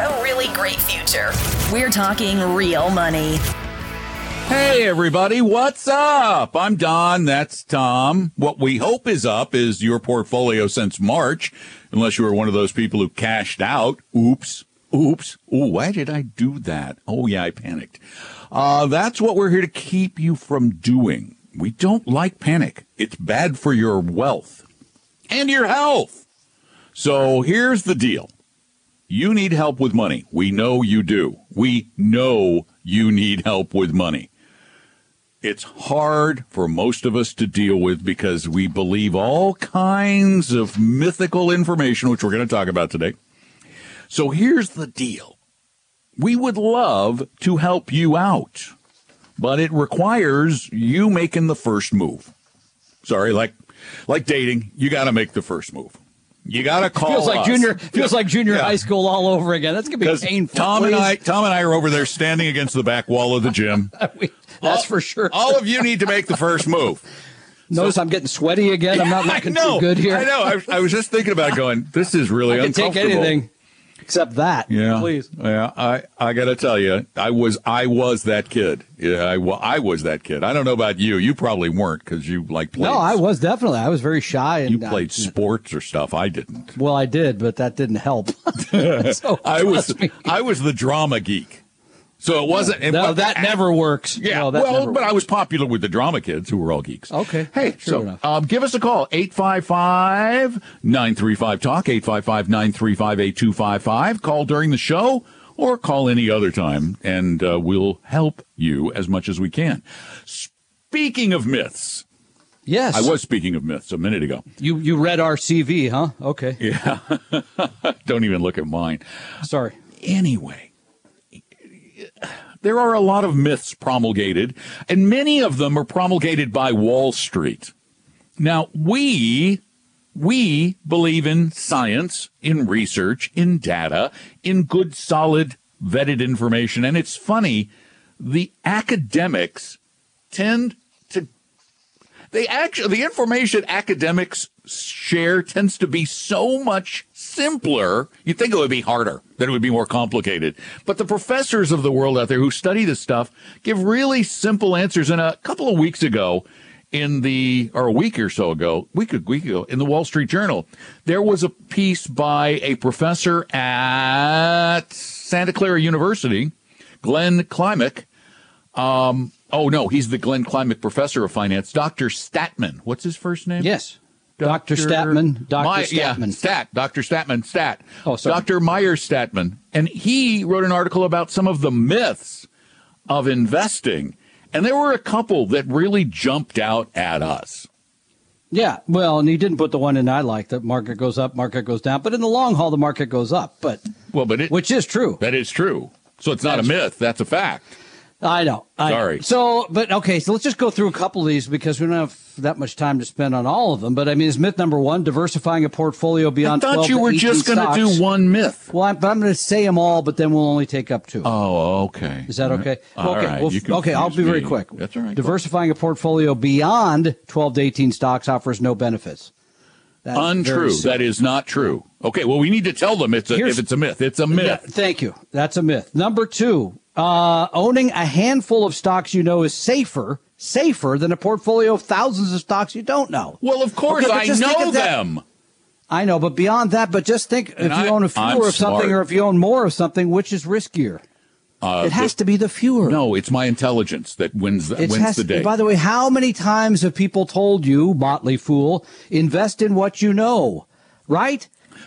A really great future. We're talking real money. Hey, everybody, what's up? I'm Don. That's Tom. What we hope is up is your portfolio since March, unless you were one of those people who cashed out. Oops. Oops. Oh, why did I do that? Oh, yeah, I panicked. Uh, that's what we're here to keep you from doing. We don't like panic. It's bad for your wealth and your health. So here's the deal. You need help with money. We know you do. We know you need help with money. It's hard for most of us to deal with because we believe all kinds of mythical information, which we're going to talk about today. So here's the deal. We would love to help you out, but it requires you making the first move. Sorry, like like dating, you got to make the first move. You got to call. feels like us. junior feels like junior Yeah. high school all over again. That's gonna be painful. Tom and. I, Tom and I are over there standing against the back wall of the gym. We- that's All- for sure. All of you need to make the first move. Notice I'm getting sweaty again. I'm not looking know. too good here. I know. I, I was just thinking about going, this is really I can take uncomfortable. anything except that. Yeah. please. Yeah. I, I got to tell you, I was, I was that kid. Yeah. I, I was that kid. I don't know about you. You probably weren't because you like played. No, I was definitely. I was very shy. And You played uh, sports or stuff. I didn't. well, I did, but that didn't help. so I was, me. I was the drama geek. So it wasn't. it No, that never works. Yeah, No, well, but I was popular with the drama kids who were all geeks. Okay, Hey, true so um, give us a call, 855-935-TALK, 855-935-8255. Call during the show or call any other time, and uh, we'll help you as much as we can. Speaking of myths, yes. I was speaking of myths a minute ago. You you read our CV, huh? Okay. Yeah. Don't even look at mine. Sorry. anyway, there are a lot of myths promulgated, and many of them are promulgated by Wall Street. Now, we we believe in science, in research, in data, in good, solid, vetted information. And it's funny, the academics tend they actually the information academics share tends to be so much simpler. You'd think it would be harder, that it would be more complicated. But the professors of the world out there who study this stuff give really simple answers. And a couple of weeks ago, in the or a week or so ago, week week ago, in the Wall Street Journal, there was a piece by a professor at Santa Clara University, Glenn Klimek. Um, oh no, he's the Glenn Klimek Professor of Finance, Dr. Statman. What's his first name? Yes. Dr. Statman. Dr. My- Statman. Yeah, Stat. Dr. Statman. Stat. Oh, sorry. Dr. Meir Statman. And he wrote an article about some of the myths of investing. And there were a couple that really jumped out at us. Yeah, well, and he didn't put the one in I like that market goes up, market goes down, but in the long haul, the market goes up. But Well, but it, which is true. that is true. So it's not a That's- myth. That's a fact. I know. I know. Sorry. So, but okay, so let's just go through a couple of these because we don't have that much time to spend on all of them. But I mean, is myth number one diversifying a portfolio beyond? I thought 12 you were 18 just going to do one myth. Well, I'm, I'm going to say them all, but then we'll only take up two. Oh, okay. Is that okay? All okay. right. well, You okay. I'll be confused very quick. That's all right. Diversifying a portfolio beyond 12 to 18 stocks offers no benefits. That's Untrue. That is not true. Okay, well, we need to tell them it's a, Here's- if it's a myth. It's a myth. Yeah, thank you. That's a myth. Number two, uh, owning a handful of stocks you know is safer, safer than a portfolio of thousands of stocks you don't know. Well, of course, Okay, I know that- them. I know, but beyond that, but just think And if you I- own a I'm fewer of something smart. or if you own more of something, which is riskier? Uh, it has to be the fewer. No, it's my intelligence that wins the, It wins has the to- day. By the way, how many times have people told you, motley fool, invest in what you know, right?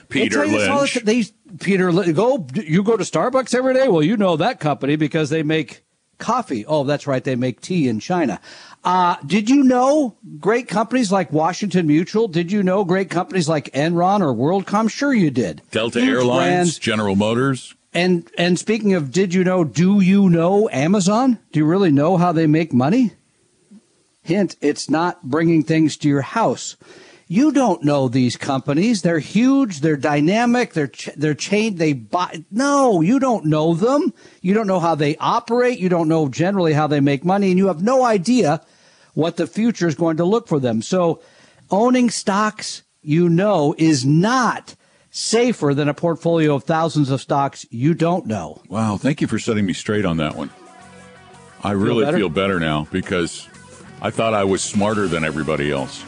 Peter you this all Lynch. They, Peter, go. You go to Starbucks every day. Well, you know that company because they make coffee. Oh, that's right. They make tea in China. Uh, did you know great companies like Washington Mutual? Did you know great companies like Enron or WorldCom? Sure, you did. Delta Huge Airlines, brands. General Motors. And and speaking of, did you know? Do you know Amazon? Do you really know how they make money? Hint: It's not bringing things to your house. You don't know these companies. They're huge. They're dynamic. They're ch- they're chained. They buy. No, you don't know them. You don't know how they operate. You don't know generally how they make money, and you have no idea what the future is going to look for them. So, owning stocks you know is not safer than a portfolio of thousands of stocks you don't know. Wow, thank you for setting me straight on that one. I really better, feel better now because I thought I was smarter than everybody else.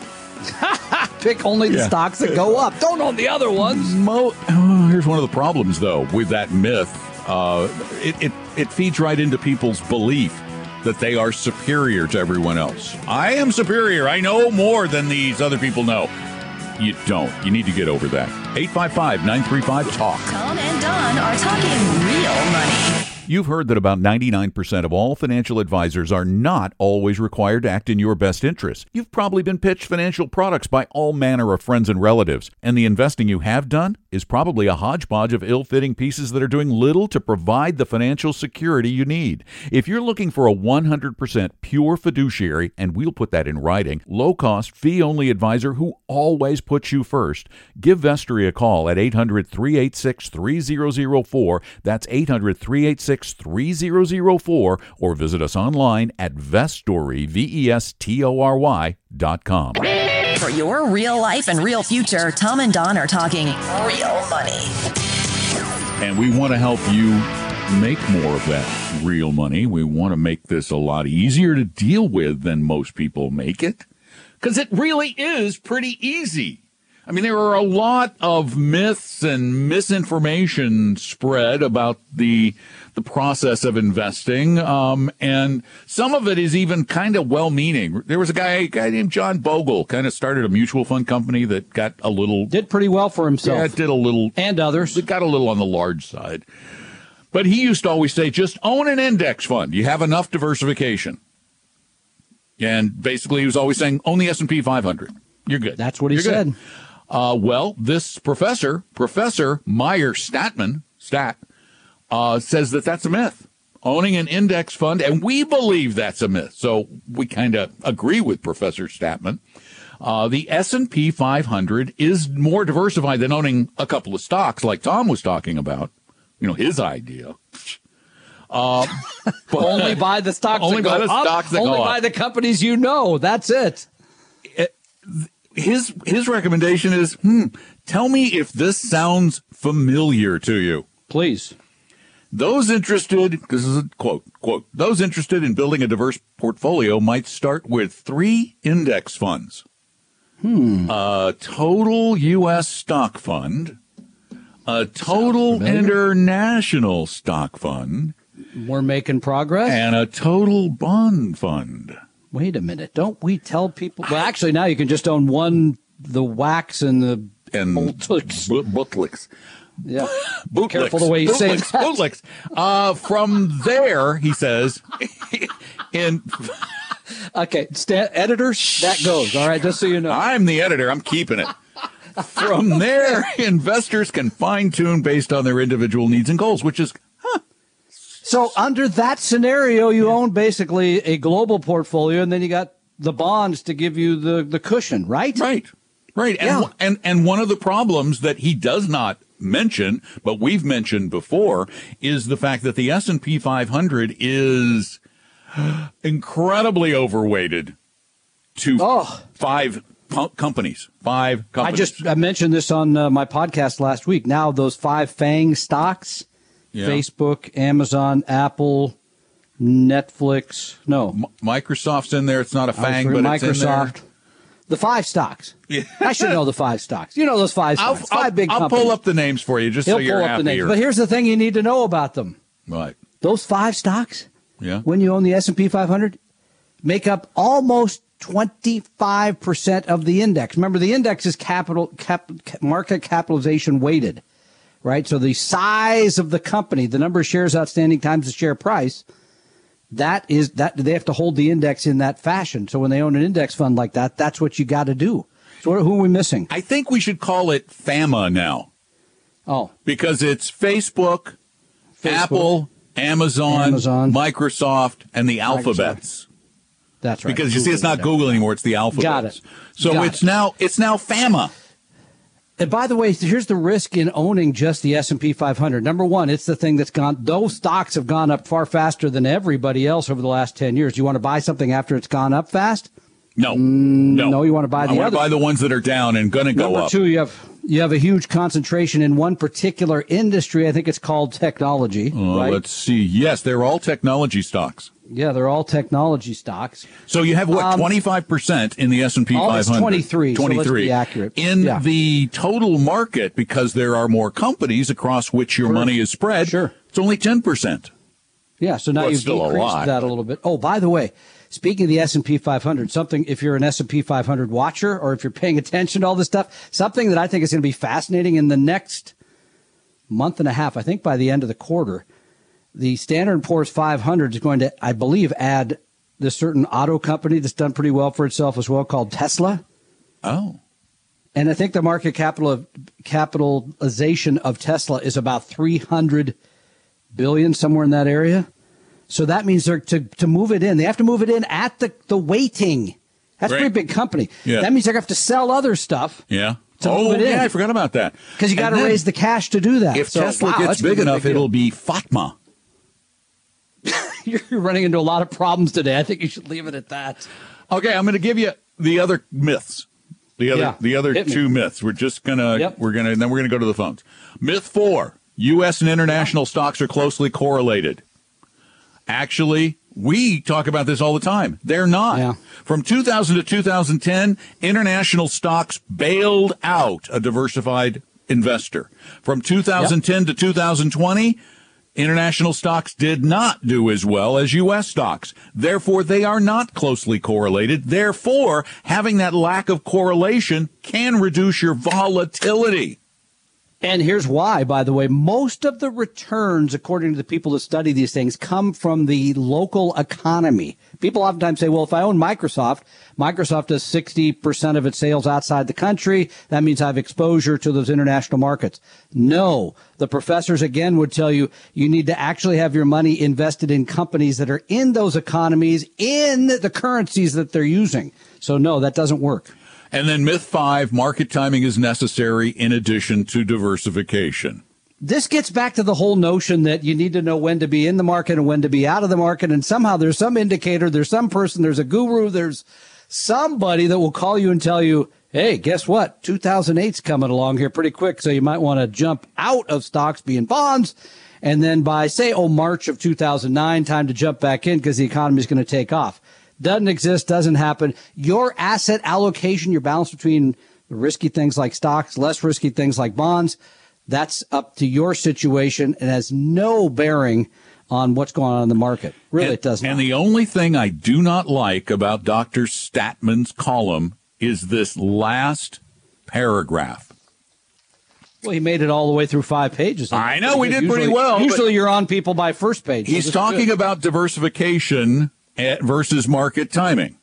Pick only the yeah. stocks that go up. Don't own the other ones. Mo- oh, here's one of the problems, though, with that myth. Uh, it, it, it feeds right into people's belief that they are superior to everyone else. I am superior. I know more than these other people know. You don't. You need to get over that. 855 935 TALK. Tom and Don are talking real money. You've heard that about 99% of all financial advisors are not always required to act in your best interest. You've probably been pitched financial products by all manner of friends and relatives, and the investing you have done is probably a hodgepodge of ill fitting pieces that are doing little to provide the financial security you need. If you're looking for a 100% pure fiduciary, and we'll put that in writing, low cost, fee only advisor who always puts you first, give Vestory a call at 800 386 3004. That's 800 386 3004 or visit us online at Vestory, V-E-S-T-O-R-Y dot com. For your real life and real future, Tom and Don are talking real money. And we want to help you make more of that real money. We want to make this a lot easier to deal with than most people make it. Because it really is pretty easy. I mean, there are a lot of myths and misinformation spread about the the process of investing, um, and some of it is even kind of well-meaning. There was a guy, a guy named John Bogle, kind of started a mutual fund company that got a little did pretty well for himself. Yeah, did a little, and others. It got a little on the large side, but he used to always say, "Just own an index fund. You have enough diversification." And basically, he was always saying, "Own the S and P 500. You're good." That's what he You're said. Uh, well, this professor, Professor Meir Statman, Stat, uh, says that that's a myth. Owning an index fund, and we believe that's a myth. So we kind of agree with Professor Statman. Uh, the S&P 500 is more diversified than owning a couple of stocks like Tom was talking about. You know, his idea. Uh, but only buy the stocks only that go the up, stocks that only buy up. the companies you know. That's it. it. His his recommendation is, hmm, tell me if this sounds familiar to you. Please. Those interested, this is a quote, quote, those interested in building a diverse portfolio might start with three index funds. Hmm. A total U.S. stock fund, a total international stock fund. We're making progress. And a total bond fund. Wait a minute. Don't we tell people? Well, actually, now you can just own one, the wax and the and booklets. Yeah. Bootlicks. Careful the way you say that. Bootlicks. Uh, from there, he says, in. okay, st- editors, that goes. All right, just so you know. I'm the editor. I'm keeping it. From there, investors can fine tune based on their individual needs and goals, which is. So, under that scenario, you own basically a global portfolio, and then you got the bonds to give you the, the cushion, right? Right. Right. And, yeah. and, and one of the problems that he does not mention, but we've mentioned before, is the fact that the S&P 500 is incredibly overweighted to oh. five companies. Five companies. I just I mentioned this on uh, my podcast last week. Now those five FANG stocks, yeah. Facebook, Amazon, Apple, Netflix. No, M- Microsoft's in there. It's not a FANG, but Microsoft. it's in there. The five stocks. Yeah. I should know the five stocks. You know those five stocks. I'll, 5 I'll, big I'll companies. pull up the names for you just He'll so you're pull up the names. But here's the thing you need to know about them. Right. Those five stocks, yeah. when you own the S&P 500, make up almost 25% of the index. Remember, the index is capital cap, market capitalization weighted, right? So the size of the company, the number of shares outstanding times the share price, That is that they have to hold the index in that fashion. So when they own an index fund like that, that's what you got to do. So who are we missing? I think we should call it FAMA now. Oh, because it's Facebook, Facebook Apple, Amazon, Amazon, Microsoft, and the alphabets. That's right. Because you see, it's not Google anymore; it's the alphabets. Got it. So Got it's it. now it's now FAMA. And by the way, here's the risk in owning just the S&P 500. Number one, it's the thing that's gone, those stocks have gone up far faster than everybody else over the last 10 years. You want to buy something after it's gone up fast? No, no, no, you want to buy the I want to buy the ones that are down and going to go up. Number up. two, you have, you have a huge concentration in one particular industry. I think it's called technology, Uh, right? Let's see. Yes, they're all technology stocks. Yeah, they're all technology stocks. So you have what Um, twenty five percent in the S and P Oh, five it's hundred. 23, so let's be accurate. in Yeah. the total market because there are more companies across which your money is spread. Sure. it's only ten percent. Yeah, so now Well, you've still a decreased lot. that a little bit. Oh, by the way, speaking of the S and P 500, something if you're an S and P 500 watcher or if you're paying attention to all this stuff, something that I think is going to be fascinating in the next month and a half. I think by the end of the quarter, the Standard and Poor's 500 is going to, I believe, add this certain auto company that's done pretty well for itself as well, called Tesla. Oh, And I think the market capital of, capitalization of Tesla is about 300 billion, somewhere in that area. So that means they're to, to move it in. They have to move it in at the, the weighting. That's a pretty big company. Yeah. That means they're going to have to sell other stuff yeah. Oh, move it in. yeah, I forgot about that. because you got to raise the cash to do that. If So, Tesla wow, gets big enough, deal. it'll be FATMA. You're running into a lot of problems today. I think you should leave it at that. Okay, I'm going to give you the other myths. The other, Yeah, the other hit me. two myths. We're just gonna, Yep. we're gonna, then we're gonna go to the phones. Myth four: U.S. and international stocks are closely correlated. Actually, we talk about this all the time. They're not. Yeah. From 2000 to 2010, international stocks bailed out a diversified investor. From 2010 to 2020, international stocks did not do as well as U.S. stocks. Therefore, they are not closely correlated. Therefore, having that lack of correlation can reduce your volatility. And here's why, by the way. Most of the returns, according to the people that study these things, come from the local economy. People oftentimes say, well, if I own Microsoft, Microsoft does 60% of its sales outside the country. That means I have exposure to those international markets. No. The professors again would tell you, you need to actually have your money invested in companies that are in those economies in the currencies that they're using. So no, that doesn't work. And then myth five, market timing is necessary in addition to diversification. this gets back to the whole notion that you need to know when to be in the market and when to be out of the market. And somehow there's some indicator, there's some person, there's a guru, there's somebody that will call you and tell you, Hey, guess what? 2008's coming along here pretty quick. So you might want to jump out of stocks, be in bonds. And then by say, oh, March of 2009, time to jump back in because the economy is going to take off. Doesn't exist, doesn't happen. Your asset allocation, your balance between risky things like stocks, less risky things like bonds, that's up to your situation and has no bearing on what's going on in the market. Really, and, it does not. And the only thing I do not like about Dr. Statman's column is this last paragraph. well, he made it all the way through five pages. I know, we did pretty well, Usually you're on people by first page. He's talking about diversification at- versus market timing.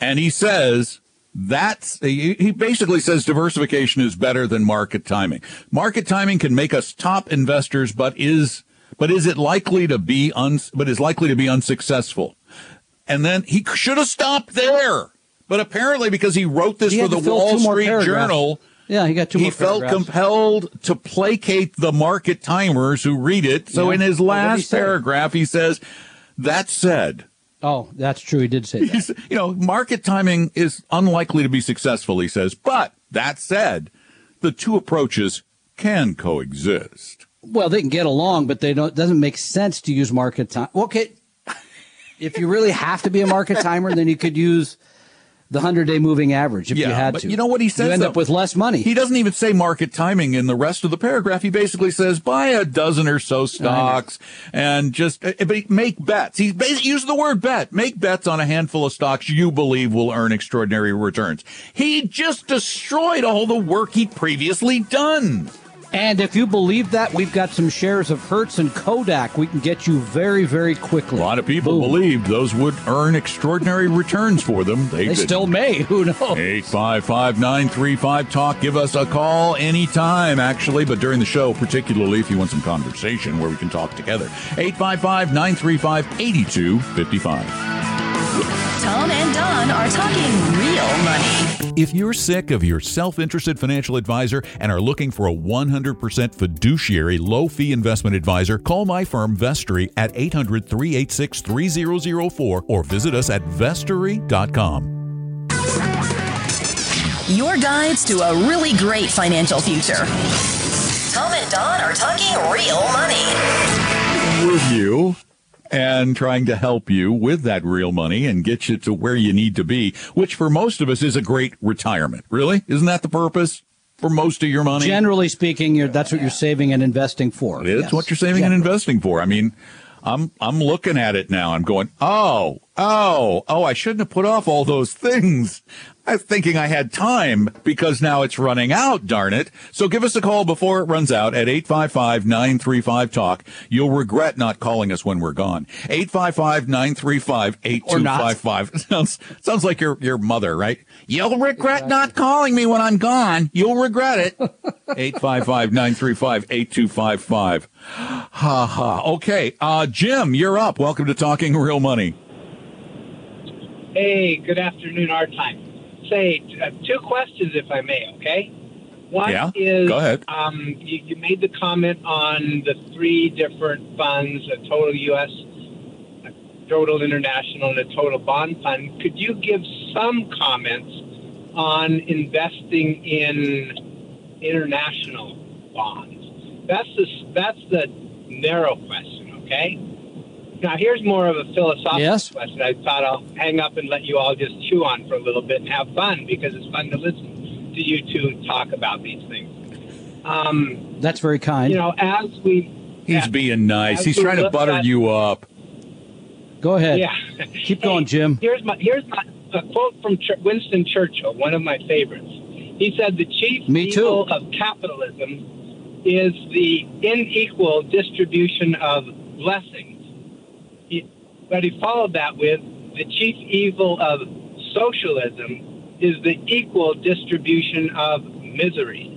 And he says that's, he basically says diversification is better than market timing. Market timing can make us top investors, but is, but is it likely to be un, but is likely to be unsuccessful? And then he should have stopped there. But apparently because he wrote this He for the Wall Street. Journal, Yeah, he got two he felt compelled to placate the market timers who read it. So Yeah. in his last paragraph, he says, that said, Oh, that's true. He did say that. you know, market timing is unlikely to be successful, he says. But that said, the two approaches can coexist. Well, they can get along, but they don't. It doesn't make sense to use market time. Okay, if you really have to be a market timer, then you could use the hundred-day moving average if you had but to. you know what he says? You end though? up with less money. He doesn't even say market timing in the rest of the paragraph. He basically says buy a dozen or so stocks and just eh, but make bets. He used the word bet. Make bets on a handful of stocks you believe will earn extraordinary returns. He just destroyed all the work he'd previously done. And if you believe that, we've got some shares of Hertz and Kodak we can get you very, very quickly. A lot of people Boom. believed those would earn extraordinary returns for them. They, they still may. Who knows? 855 935 Talk. Give us a call anytime, actually, but during the show, particularly if you want some conversation where we can talk together. 855 935 8255. Tom and Don are talking real money. If you're sick of your self interested financial advisor and are looking for a 100% fiduciary low fee investment advisor, call my firm Vestory at 800 386 3004 or visit us at vestory.com. Your guides to a really great financial future. Tom and Don are talking real money. With you and trying to help you with that real money and get you to where you need to be, which for most of us is a great retirement. Really? Isn't that the purpose? For most of your money? Generally speaking, that's what you're saving and investing for. It's yes. what you're saving Generally. and investing for. I mean, I'm I'm looking at it now. I'm going, oh, oh, oh! I shouldn't have put off all those things. I'm thinking I had time because now it's running out, darn it. So give us a call before it runs out at 855-935-TALK. You'll regret not calling us when we're gone. 855-935-8255. Sounds, sounds like your, your mother, right? You'll regret exactly. not calling me when I'm gone. You'll regret it. 855-935-8255. Ha ha. Okay. Uh, Jim, you're up. Welcome to Talking Real Money. Hey, good afternoon, our time say uh, two questions, if I may. Okay. One yeah, is go ahead. Um, you, you, made the comment on the three different funds: a total U.S., a total international, and a total bond fund. Could you give some comments on investing in international bonds? That's the that's the narrow question. Okay. Now, here's more of a philosophical yes. question. I thought I'll hang up and let you all just chew on for a little bit and have fun because it's fun to listen to you two talk about these things. Um, That's very kind. You know, as we. He's yeah, being nice. He's trying to butter at, you up. Go ahead. Yeah. Keep going, Jim. Here's my here's my a quote from Ch- Winston Churchill, one of my favorites. He said, "The chief Me evil too. of capitalism is the unequal distribution of blessings." But he followed that with the chief evil of socialism is the equal distribution of misery.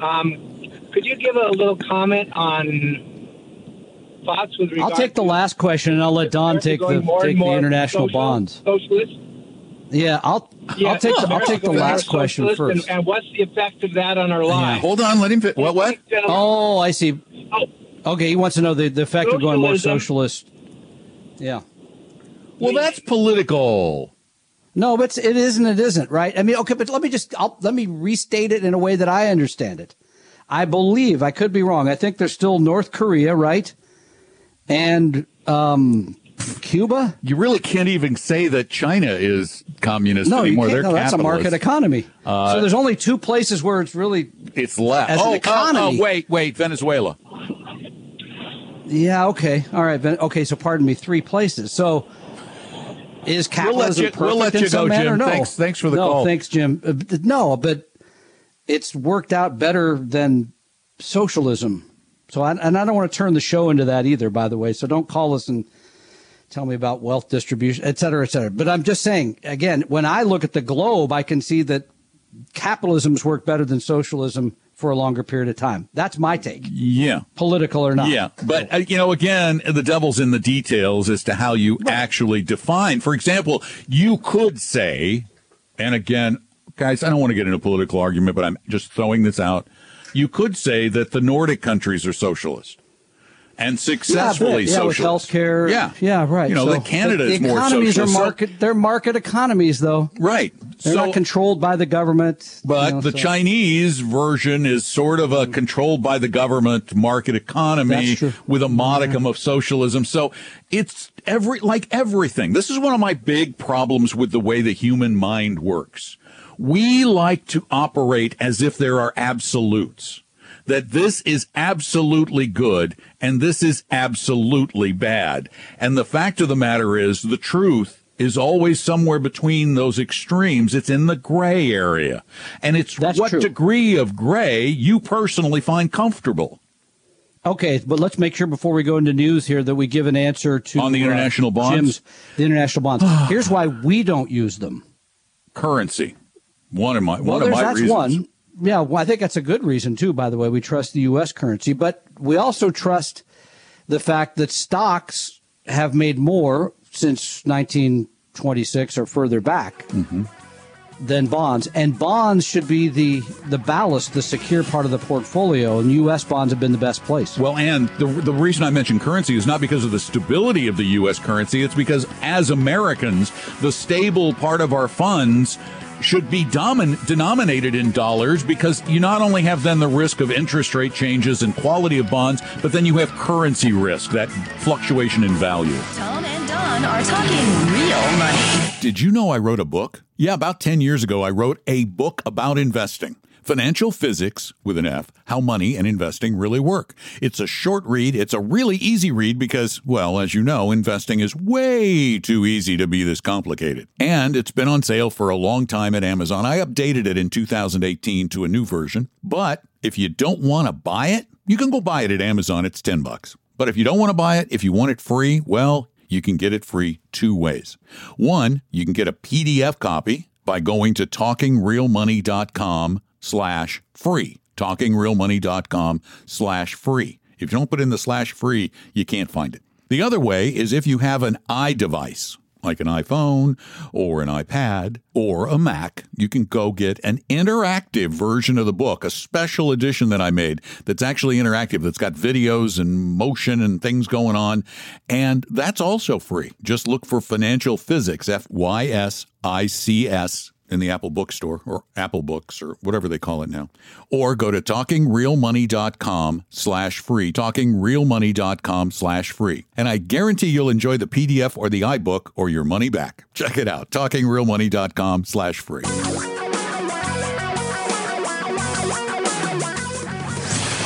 Um, could you give a little comment on thoughts with regard? I'll take the last question, and I'll let Don take the take the international social, bonds. Socialist. Yeah, I'll yeah, I'll take the, I'll take the last question first. And, and, what's the effect of that on our lives? Hold on, let him. Fit. What? What? Oh, I see. Oh. Okay, he wants to know the, the effect Socialism. of going more socialist. Yeah. Well, that's political. No, but it isn't. It isn't right. I mean, okay, but let me just I'll, let me restate it in a way that I understand it. I believe I could be wrong. I think there's still North Korea, right, and um, Cuba. You really can't even say that China is communist no, anymore. They're no, that's a market economy. Uh, so there's only two places where it's really it's left. As oh, an economy. Oh, oh, wait, wait, Venezuela. Yeah. Okay. All right. Okay. So pardon me. Three places. So is capitalism we'll you, perfect we'll let you in some go, manner? Jim. No. Thanks. Thanks for the no, call. Thanks, Jim. Uh, no, but it's worked out better than socialism. So, I, and I don't want to turn the show into that either. By the way, so don't call us and tell me about wealth distribution, et cetera, et cetera. But I'm just saying again, when I look at the globe, I can see that capitalism's worked better than socialism for a longer period of time. That's my take. Yeah. Political or not. Yeah. But, uh, you know, again, the devil's in the details as to how you right. actually define. For example, you could say, and again, guys, I don't want to get into a political argument, but I'm just throwing this out. You could say that the Nordic countries are socialist and successfully yeah, yeah, socialist. with healthcare. Yeah, yeah, right. You know, so that Canada the, is the more economies socialist. Are market, they're market economies, though. Right. They're so, not controlled by the government. But you know, the so. Chinese version is sort of a mm. controlled by the government market economy with a modicum yeah. of socialism. So it's every like everything. This is one of my big problems with the way the human mind works. We like to operate as if there are absolutes that this is absolutely good and this is absolutely bad. And the fact of the matter is the truth is always somewhere between those extremes. It's in the gray area. And it's That's what true. degree of gray you personally find comfortable. Okay, but let's make sure before we go into news here that we give an answer to On the uh, international bonds? Jim's, the international bonds. Here's why we don't use them. Currency. One of my, Well, one of my that's reasons. one. Yeah, well, I think that's a good reason too. By the way, we trust the U.S. currency, but we also trust the fact that stocks have made more since 1926 or further back Mm-hmm. than bonds, and bonds should be the the ballast, the secure part of the portfolio. And U.S. bonds have been the best place. Well, and the, the reason I mention currency is not because of the stability of the U.S. currency. It's because as Americans, the stable part of our funds should be domin- denominated in dollars because you not only have then the risk of interest rate changes and quality of bonds, but then you have currency risk, that fluctuation in value. Tom and Don are talking real money. Did you know I wrote a book? Yeah, about 10 years ago, I wrote a book about investing. Financial Fysics with an F, How Money and Investing Really Work. It's a short read. It's a really easy read because, well, as you know, investing is way too easy to be this complicated. And it's been on sale for a long time at Amazon. I updated it in 2018 to a new version. But if you don't want to buy it, you can go buy it at Amazon. It's 10 bucks. But if you don't want to buy it, if you want it free, well, you can get it free two ways. One, you can get a PDF copy by going to talkingrealmoney.com slash free. Talkingrealmoney.com slash free. If you don't put in the slash free, you can't find it. The other way is if you have an iDevice, like an iPhone or an iPad or a Mac, you can go get an interactive version of the book, a special edition that I made that's actually interactive, that's got videos and motion and things going on. And that's also free. Just look for Financial Fysics, F Y S I C S in the Apple bookstore or Apple Books or whatever they call it now. Or go to talkingrealmoney.com slash free, talkingrealmoney.com slash free. And I guarantee you'll enjoy the PDF or the iBook or your money back. Check it out, talkingrealmoney.com slash free.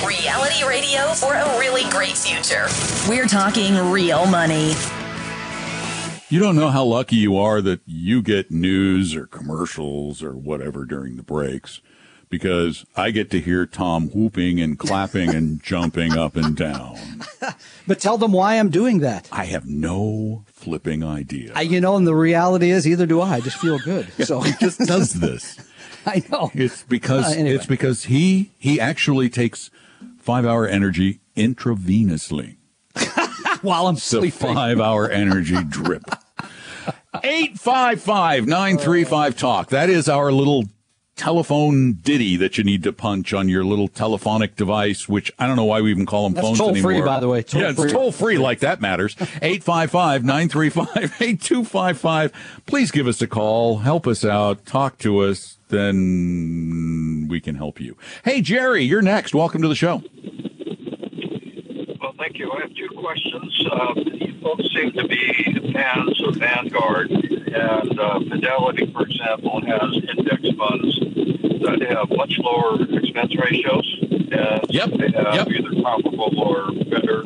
Reality radio for a really great future. We're talking real money. You don't know how lucky you are that you get news or commercials or whatever during the breaks because I get to hear Tom whooping and clapping and jumping up and down. But tell them why I'm doing that. I have no flipping idea. I, you know, and the reality is, either do I. I just feel good. So he just does this. I know. It's because Uh, anyway. it's because he he actually takes five hour energy intravenously. While I'm The sleeping. five hour energy drip. 855 935 Talk. That is our little telephone ditty that you need to punch on your little telephonic device, which I don't know why we even call them That's phones toll free, anymore. by the way. Toll yeah, it's free. toll free like that matters. 855 935 8255. Please give us a call. Help us out. Talk to us. Then we can help you. Hey, Jerry, you're next. Welcome to the show. Well, thank you. I have two questions. Uh, you folks seem to be fans of Vanguard, and uh, Fidelity, for example, has index funds that have much lower expense ratios, and Yep, they have yep. either comparable or better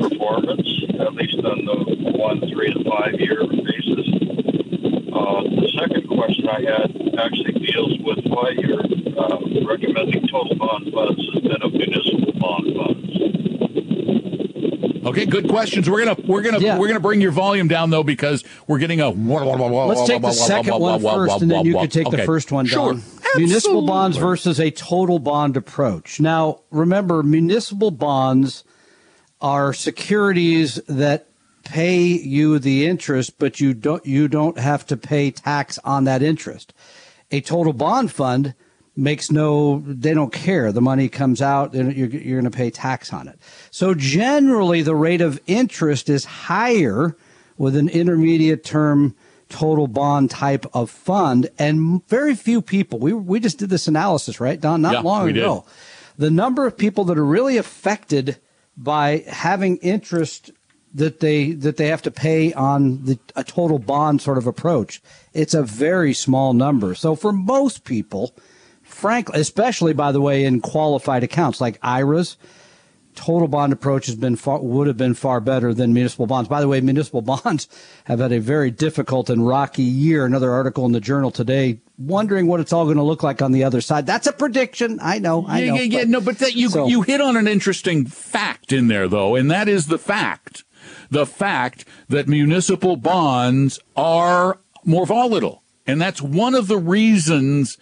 performance, at least on the one, three, and five year basis. Uh, the second question I had actually deals with why you're uh, recommending total bond funds instead of municipal bond funds. Okay, good questions. We're gonna we're gonna Yeah. we're gonna bring your volume down though because we're getting a. Let's take the second one first, and then you can take the first one Sure. down. Municipal bonds versus a total bond approach. Now, remember, municipal bonds are securities that pay you the interest, but you don't you don't have to pay tax on that interest. A total bond fund makes no they don't care. The money comes out and you're, you're going to pay tax on it. So generally the rate of interest is higher with an intermediate term total bond type of fund and very few people we, we just did this analysis right don? Not Yeah, long we did. ago. The number of people that are really affected by having interest that they that they have to pay on the a total bond sort of approach it's a very small number. So for most people frankly especially by the way in qualified accounts like IRAs total bond approach has been far, would have been far better than municipal bonds. By the way, municipal bonds have had a very difficult and rocky year. Another article in the journal today, wondering what it's all going to look like on the other side. That's a prediction. I know. I yeah, know. yeah, yeah. No, but that you so- you hit on an interesting fact in there, though, and that is the fact, the fact that municipal bonds are more volatile, and that's one of the reasons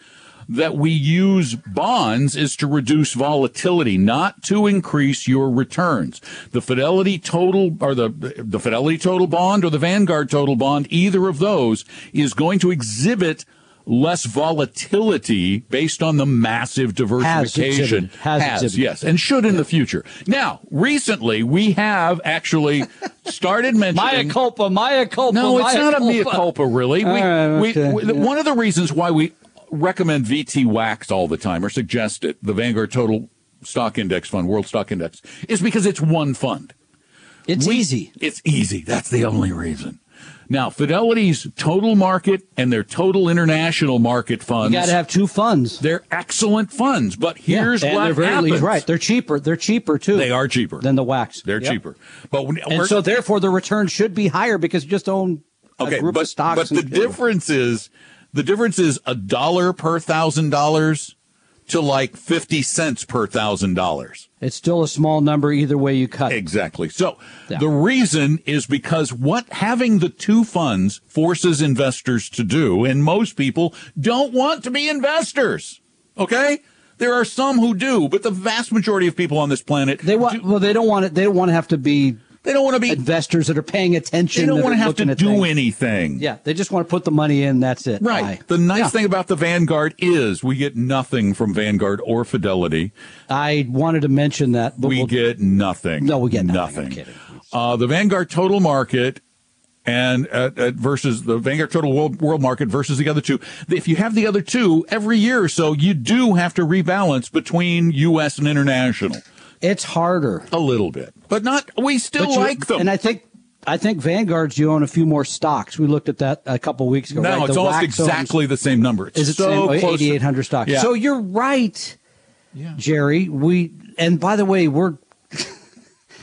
that we use bonds is to reduce volatility, not to increase your returns. The Fidelity Total or the the Fidelity Total Bond or the Vanguard Total Bond, either of those is going to exhibit less volatility based on the massive diversification. exhibited. Has exhibited. yes, and should in the future. Now, recently we have actually started Maya mentioning culpa, mea culpa. no, it's Maya not a mea culpa, really. We, right, we, we- yeah. One of the reasons why we recommend VT Wax all the time or suggest it, the Vanguard Total Stock Index Fund, World Stock Index, is because it's one fund. It's We- easy. It's easy. That's the only reason. Now, Fidelity's total market and their total international market funds, You got to have two funds. they're excellent funds. But here's yeah, what they're happens. Right. They're cheaper. They're cheaper too. They are cheaper. than the wax. They're Yep. cheaper. But when, and so therefore the return should be higher because you just own a Okay, group but, of stocks. but the difference is the difference is a dollar per thousand dollars to like fifty cents per thousand dollars. It's still a small number either way you cut. it. Exactly. So Yeah. the reason is because what having the two funds forces investors to do, and most people don't want to be investors. Okay? There are some who do, but the vast majority of people on this planet They want. do- Well, they don't want it. They don't want to have to be they don't want to be investors that are paying attention. they don't want to have to do things. anything. Yeah, they just want to put the money in. That's it. Right. Bye. The nice Yeah. thing about the Vanguard is we get nothing from Vanguard or Fidelity. I wanted to mention that, but we we'll, get nothing. No, we get nothing. Kidding. Uh, the Vanguard total market and uh, uh, versus the Vanguard total world, world market versus the other two. If you have the other two every year or so, you do have to rebalance between U.S. and international it's harder. a little bit, but not. We still you- like them. And I think I think Vanguard's you own a few more stocks. We looked at that a couple weeks ago. no, right? it's The almost wax owns- exactly the same number. It's Is it so same? Oh, close. 8,800 stocks. Yeah. So you're right, Jerry. We and by the way, we're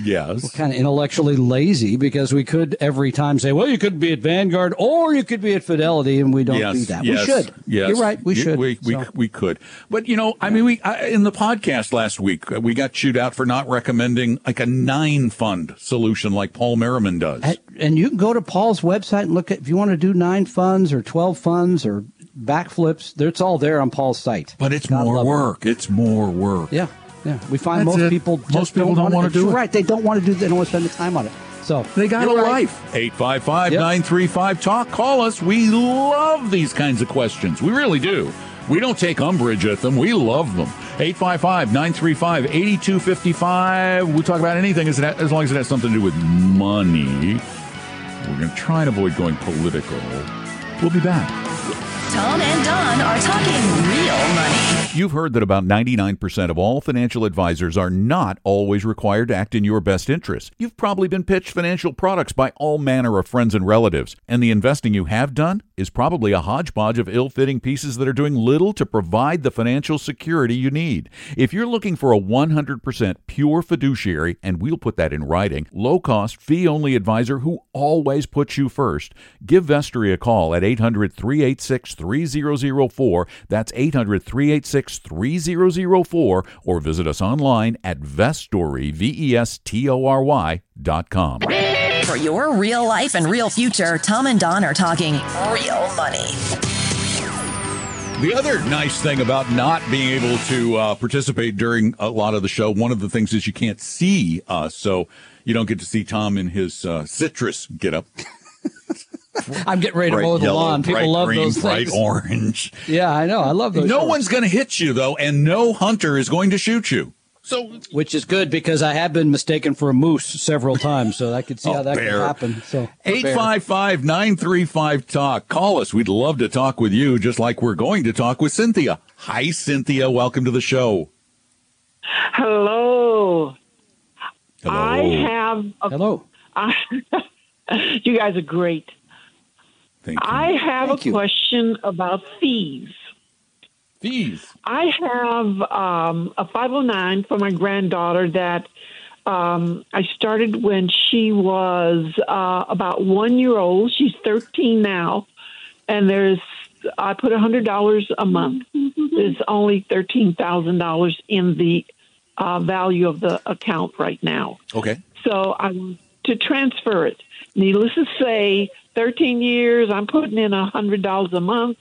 yes. We're kind of intellectually lazy because we could every time say, well, you could be at Vanguard or you could be at Fidelity, and we don't yes, do that. Yes, we should. Yes, You're right. We should. We, we, So- we could. But, you know, I mean, we I, in the podcast last week, uh, we got chewed out for not recommending like a nine fund solution like Paul Merriman does. And- and you can go to Paul's website and look at if you want to do nine funds or twelve funds or backflips. It's all there on Paul's site. but it's God more love it. work. It's more work. Yeah, yeah. We find That's most it. people just Most people don't wanna- wanna do You're it. Right? They don't want to do. They don't want to spend the time on it. So They got a right. life. 855 935 Talk. Call us. We love these kinds of questions. We really do. We don't take umbrage at them. We love them. 855 935 8255. We talk about anything as, as long as it has something to do with money. We're going to try and avoid going political. We'll be back. Tom and Don are talking real money. You've heard that about 99% of all financial advisors are not always required to act in your best interest. You've probably been pitched financial products by all manner of friends and relatives, and the investing you have done is probably a hodgepodge of ill fitting pieces that are doing little to provide the financial security you need. If you're looking for a 100% pure fiduciary, and we'll put that in writing, low cost, fee only advisor who always puts you first, give Vestory a call at 800 386 3004. That's 800 386 3004, or visit us online at Vestory, V E S T O R Y dot com. For your real life and real future, Tom and Don are talking real money. The other nice thing about not being able to uh, participate during a lot of the show, one of the things is you can't see us, so you don't get to see Tom in his uh, citrus get up. I'm getting ready to mow the lawn. People love green, those bright things. orange. Yeah, I know. I love those. No shorts. one's going to hit you though, and no hunter is going to shoot you. So which is good because I have been mistaken for a moose several times, so I could see how that bear. could happen. So Eight five five nine three five talk. Call us. We'd love to talk with you, just like we're going to talk with Cynthia. Hi, Cynthia. Welcome to the show. Hello. Hello. I have a, hello. I, you guys are great. Thank you. I have Thank a you. question about fees. Fees. I have um, a 509 for my granddaughter that Um, I started when she was uh, about one year old. She's 13 now, and there's I put $100 a month. There's only $13,000 in the uh, value of the account right now. Okay. So I want to transfer it. Needless to say, 13 years, I'm putting in $100 a month,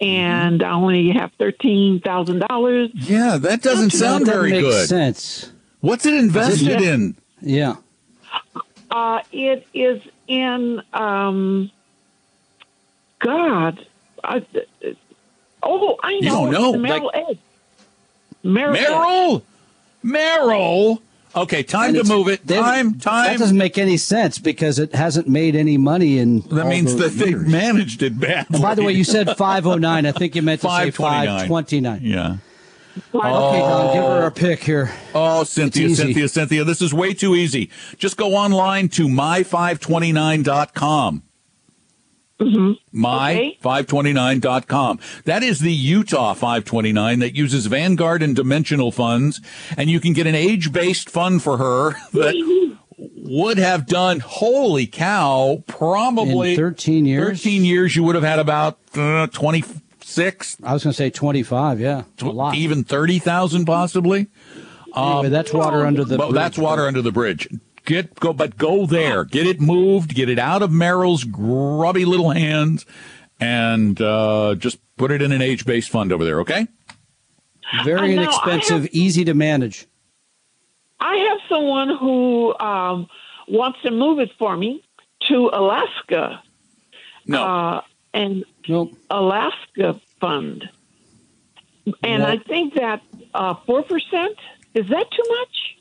and I only have $13,000. Yeah, that doesn't sound that very makes good. sense. What's it invested in? Yeah. Uh, it is in, um, God, I, oh, I know. You don't know, It's Merrill Edge. Merrill. Merrill? Merrill? Okay, time And to move it. they- Time, That doesn't make any sense because it hasn't made any money in. That means that they managed it badly. And by the way, you said 509. I think you meant to say 529. 529. Yeah. Okay, Don, give her a oh. pick here. Oh, Cynthia, Cynthia, Cynthia, this is way too easy. Just go online to my529.com. Mm-hmm. Okay. My529.com. That is the Utah 529 that uses Vanguard and dimensional funds. And you can get an age based fund for her that would have done, holy cow, probably In 13 years? 13 years, you would have had about uh, 26, I was going to say 25. Yeah, a lot. even 30,000 possibly. Anyway, that's water under the. But bridge. that's water under the bridge. Get go, but go there. Get it moved. Get it out of Merrill's grubby little hands, and uh, just put it in an age-based fund over there. Okay. Very know, inexpensive, have- easy to manage. I have someone who um, wants to move it for me to Alaska. No. Uh, and Nope. Alaska Fund. And Well- I think that uh, 4%, is that too much?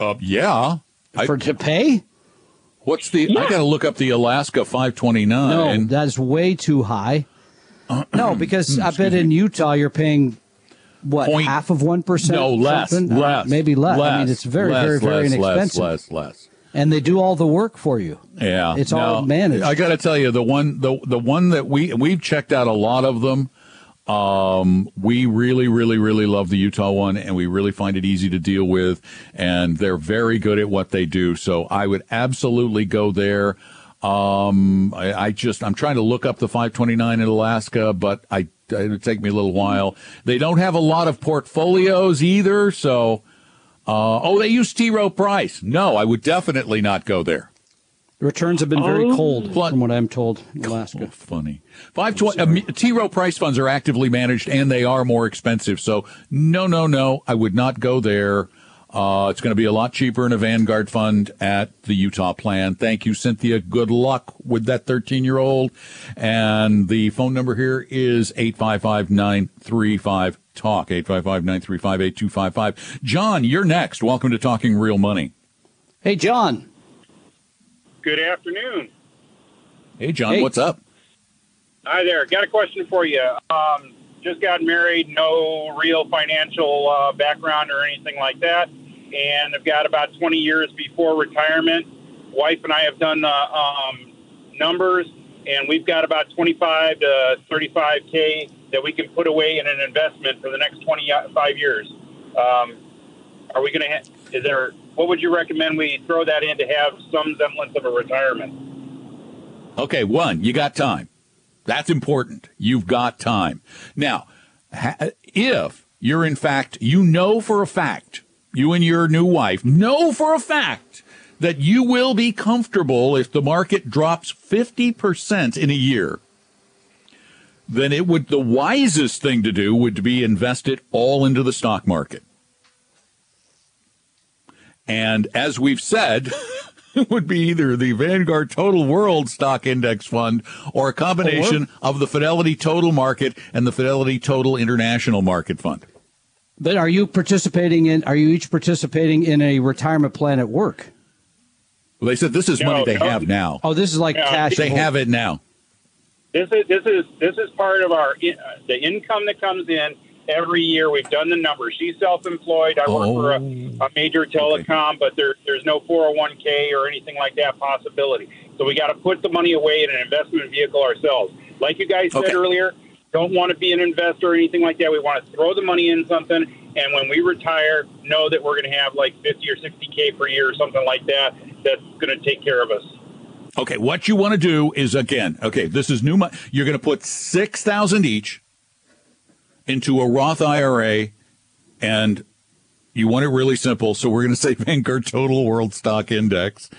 Uh, yeah. I- For to pay? What's the? I got to look up the Alaska 529. No, that's way too high. no, because I bet in Utah you're paying what Point- half of one percent? no less, less, maybe less. less. I mean, it's very, less, very, very less, inexpensive, Less, less, less. and they do all the work for you. Yeah, It's all managed. I got to tell you, the one, the the one that we we've checked out a lot of them. Um, we really, really, really love the Utah one, and we really find it easy to deal with, and they're very good at what they do. So I would absolutely go there. Um, I, I just I'm trying to look up the 529 in Alaska, but I it would take me a little while. They don't have a lot of portfolios either, so. Uh, oh, they use T. Rowe Price. No, I would definitely not go there. The returns have been very Oh. cold, Flood- from what I'm told in Oh, Alaska. funny. Five twenty. Um, T. Rowe Price funds are actively managed and they are more expensive. So no, no, no. I would not go there. Uh, it's going to be a lot cheaper in a Vanguard fund at the Utah plan. Thank you, Cynthia. Good luck with that 13 year old. And the phone number here is 855 935 TALK, 855 935 8255. John, you're next. Welcome to Talking Real Money. Hey, John. Good afternoon. Hey, John, Hey. what's up? Hi there. Got a question for you. Um, just got married, no real financial uh, background or anything like that, and I've got about 20 years before retirement. Wife and I have done the um, numbers, and we've got about 25 to 35k that we can put away in an investment for the next 25 years. Um, are we going to? Ha- is there? What would you recommend we throw that in to have some semblance of a retirement? Okay, one, you got time. That's important. You've got time. Now, if you're in fact, you know for a fact, you and your new wife know for a fact that you will be comfortable if the market drops 50% in a year, then it would, the wisest thing to do would be invest it all into the stock market. And as we've said, it would be either the Vanguard Total World Stock Index Fund or a combination of the Fidelity Total Market and the Fidelity Total International Market Fund. But are you participating in? Are you each participating in a retirement plan at work? Well, they said this is No, money they no. have now. Oh, this is like Yeah, cash. They have it now. This is this is this is part of our uh, the income that comes in every year. We've done the numbers. She's self-employed. I work for a, oh. a major telecom, but there there's no 401k or anything like that possibility. So we got to put the money away in an investment vehicle ourselves. Like you guys said Okay. earlier, don't want to be an investor or anything like that. We want to throw the money in something and when we retire, know that we're going to have like 50 or 60K per year or something like that that's going to take care of us. Okay, what you want to do is again, okay, this is new money. You're going to put 6000 each into a Roth IRA and you want it really simple. So we're going to say Vanguard Total World Stock Index.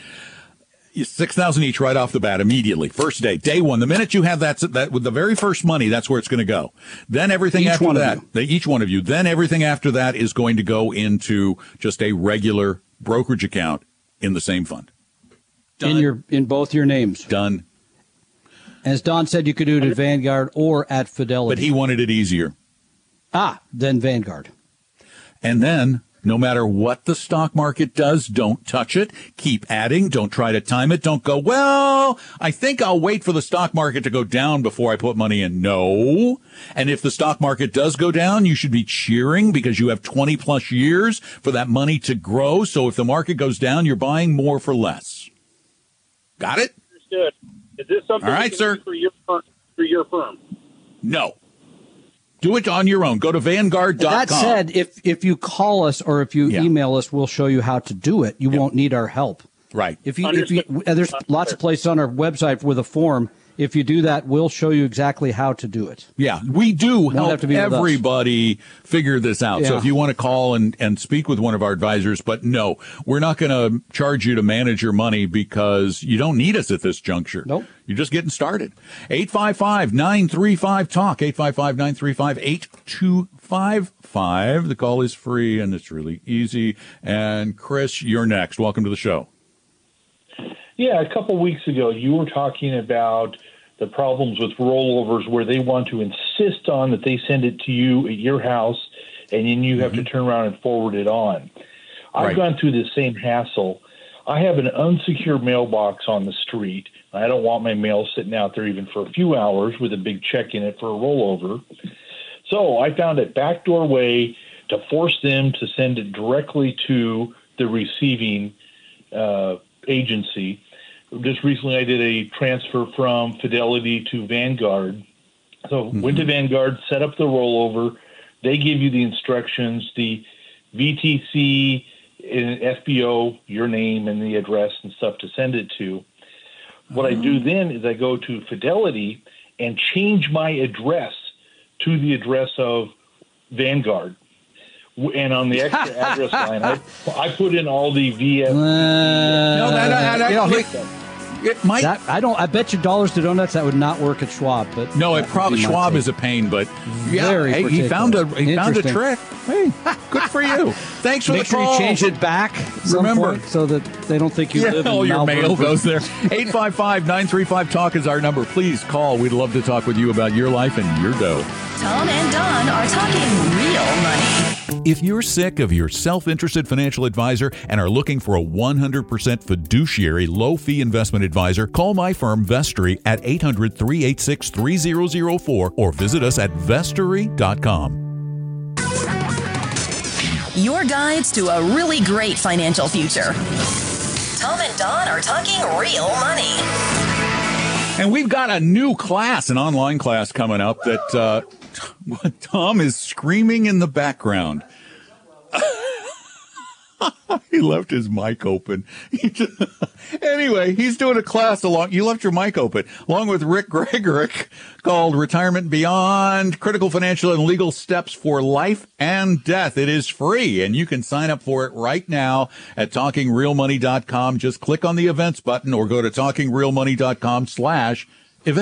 Six thousand each right off the bat immediately, first day, day one. The minute you have that, that with the very first money, that's where it's going to go. Then everything Each after that, they, each one of you. Then everything after that is going to go into just a regular brokerage account in the same fund. in your in both your names. Done. As Don said, you could do it at Vanguard or at Fidelity. But he wanted it easier. Ah, then Vanguard. And then, no matter what the stock market does, don't touch it. Keep adding. Don't try to time it. Don't go, well, I think I'll wait for the stock market to go down before I put money in. No. And if the stock market does go down, you should be cheering because you have 20 plus years for that money to grow. So if the market goes down, you're buying more for less. Got it? Understood. Is this something All we can sir. do for your firm? For your firm? No. Do it on your own. Go to vanguard.com. That said, if if you call us or if you Yeah. email us, we'll show you how to do it. You won't need our help. right. If you if you Understood. uh, there's lots of places on our website with a form. If you do that, we'll show you exactly how to do it. Yeah, we do help have to be everybody figure this out. So if you want to call and, and speak with one of our advisors, but no, we're not going to charge you to manage your money because you don't need us at this juncture. Nope. You're just getting started. 855-935-TALK, 855-935-8255. The call is free and it's really easy. And Chris, you're next. Welcome to the show. Yeah, a couple weeks ago, you were talking about the problems with rollovers where they want to insist on that they send it to you at your house and then you have to turn around and forward it on. I've Right. gone through the same hassle. I have an unsecured mailbox on the street. I don't want my mail sitting out there even for a few hours with a big check in it for a rollover. So I found a backdoor way to force them to send it directly to the receiving uh, agency. Just recently, I did a transfer from Fidelity to Vanguard. So mm-hmm. went to Vanguard, set up the rollover. They give you the instructions, the VTC, and FBO, your name and the address and stuff to send it to. What I do mm-hmm. then is I go to Fidelity and change my address to the address of Vanguard. And on the extra address line, I, I put in all the VF. No, that, that you know, actually, it might that, I don't. I bet you dollars to donuts that would not work at Schwab. But No, it probably Schwab take. is a pain, but yeah, Very hey, he found a he found a trick. Hey, good for you. Thanks for Make the sure call. you change it back. Remember- so that they don't think you Yeah, live in all your mail goes there. 855-935-TALK is our number. Please call. We'd love to talk with you about your life and your dough. Tom and Don are talking real money. If you're sick of your self interested financial advisor and are looking for a 100% fiduciary, low fee investment advisor, call my firm Vestory at 800 386 3004 or visit us at vestory.com. Your guides to a really great financial future. Tom and Don are talking real money. And we've got a new class, an online class coming up that uh, Tom is screaming in the background. he left his mic open. Anyway, he's doing a class along. You left your mic open along with Rick Gregorick called "Retirement Beyond: Critical Financial and Legal Steps for Life and Death." It is free, and you can sign up for it right now at TalkingRealMoney.com. Just click on the events button or go to TalkingRealMoney.com/events. We hope you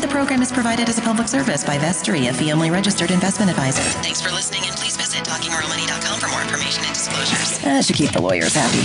the program is provided as a public service by Vestory, a fee-only registered investment advisor. Thanks for listening, and please visit TalkingRealMoney.com for more information and disclosures. Uh, that should keep the lawyers happy.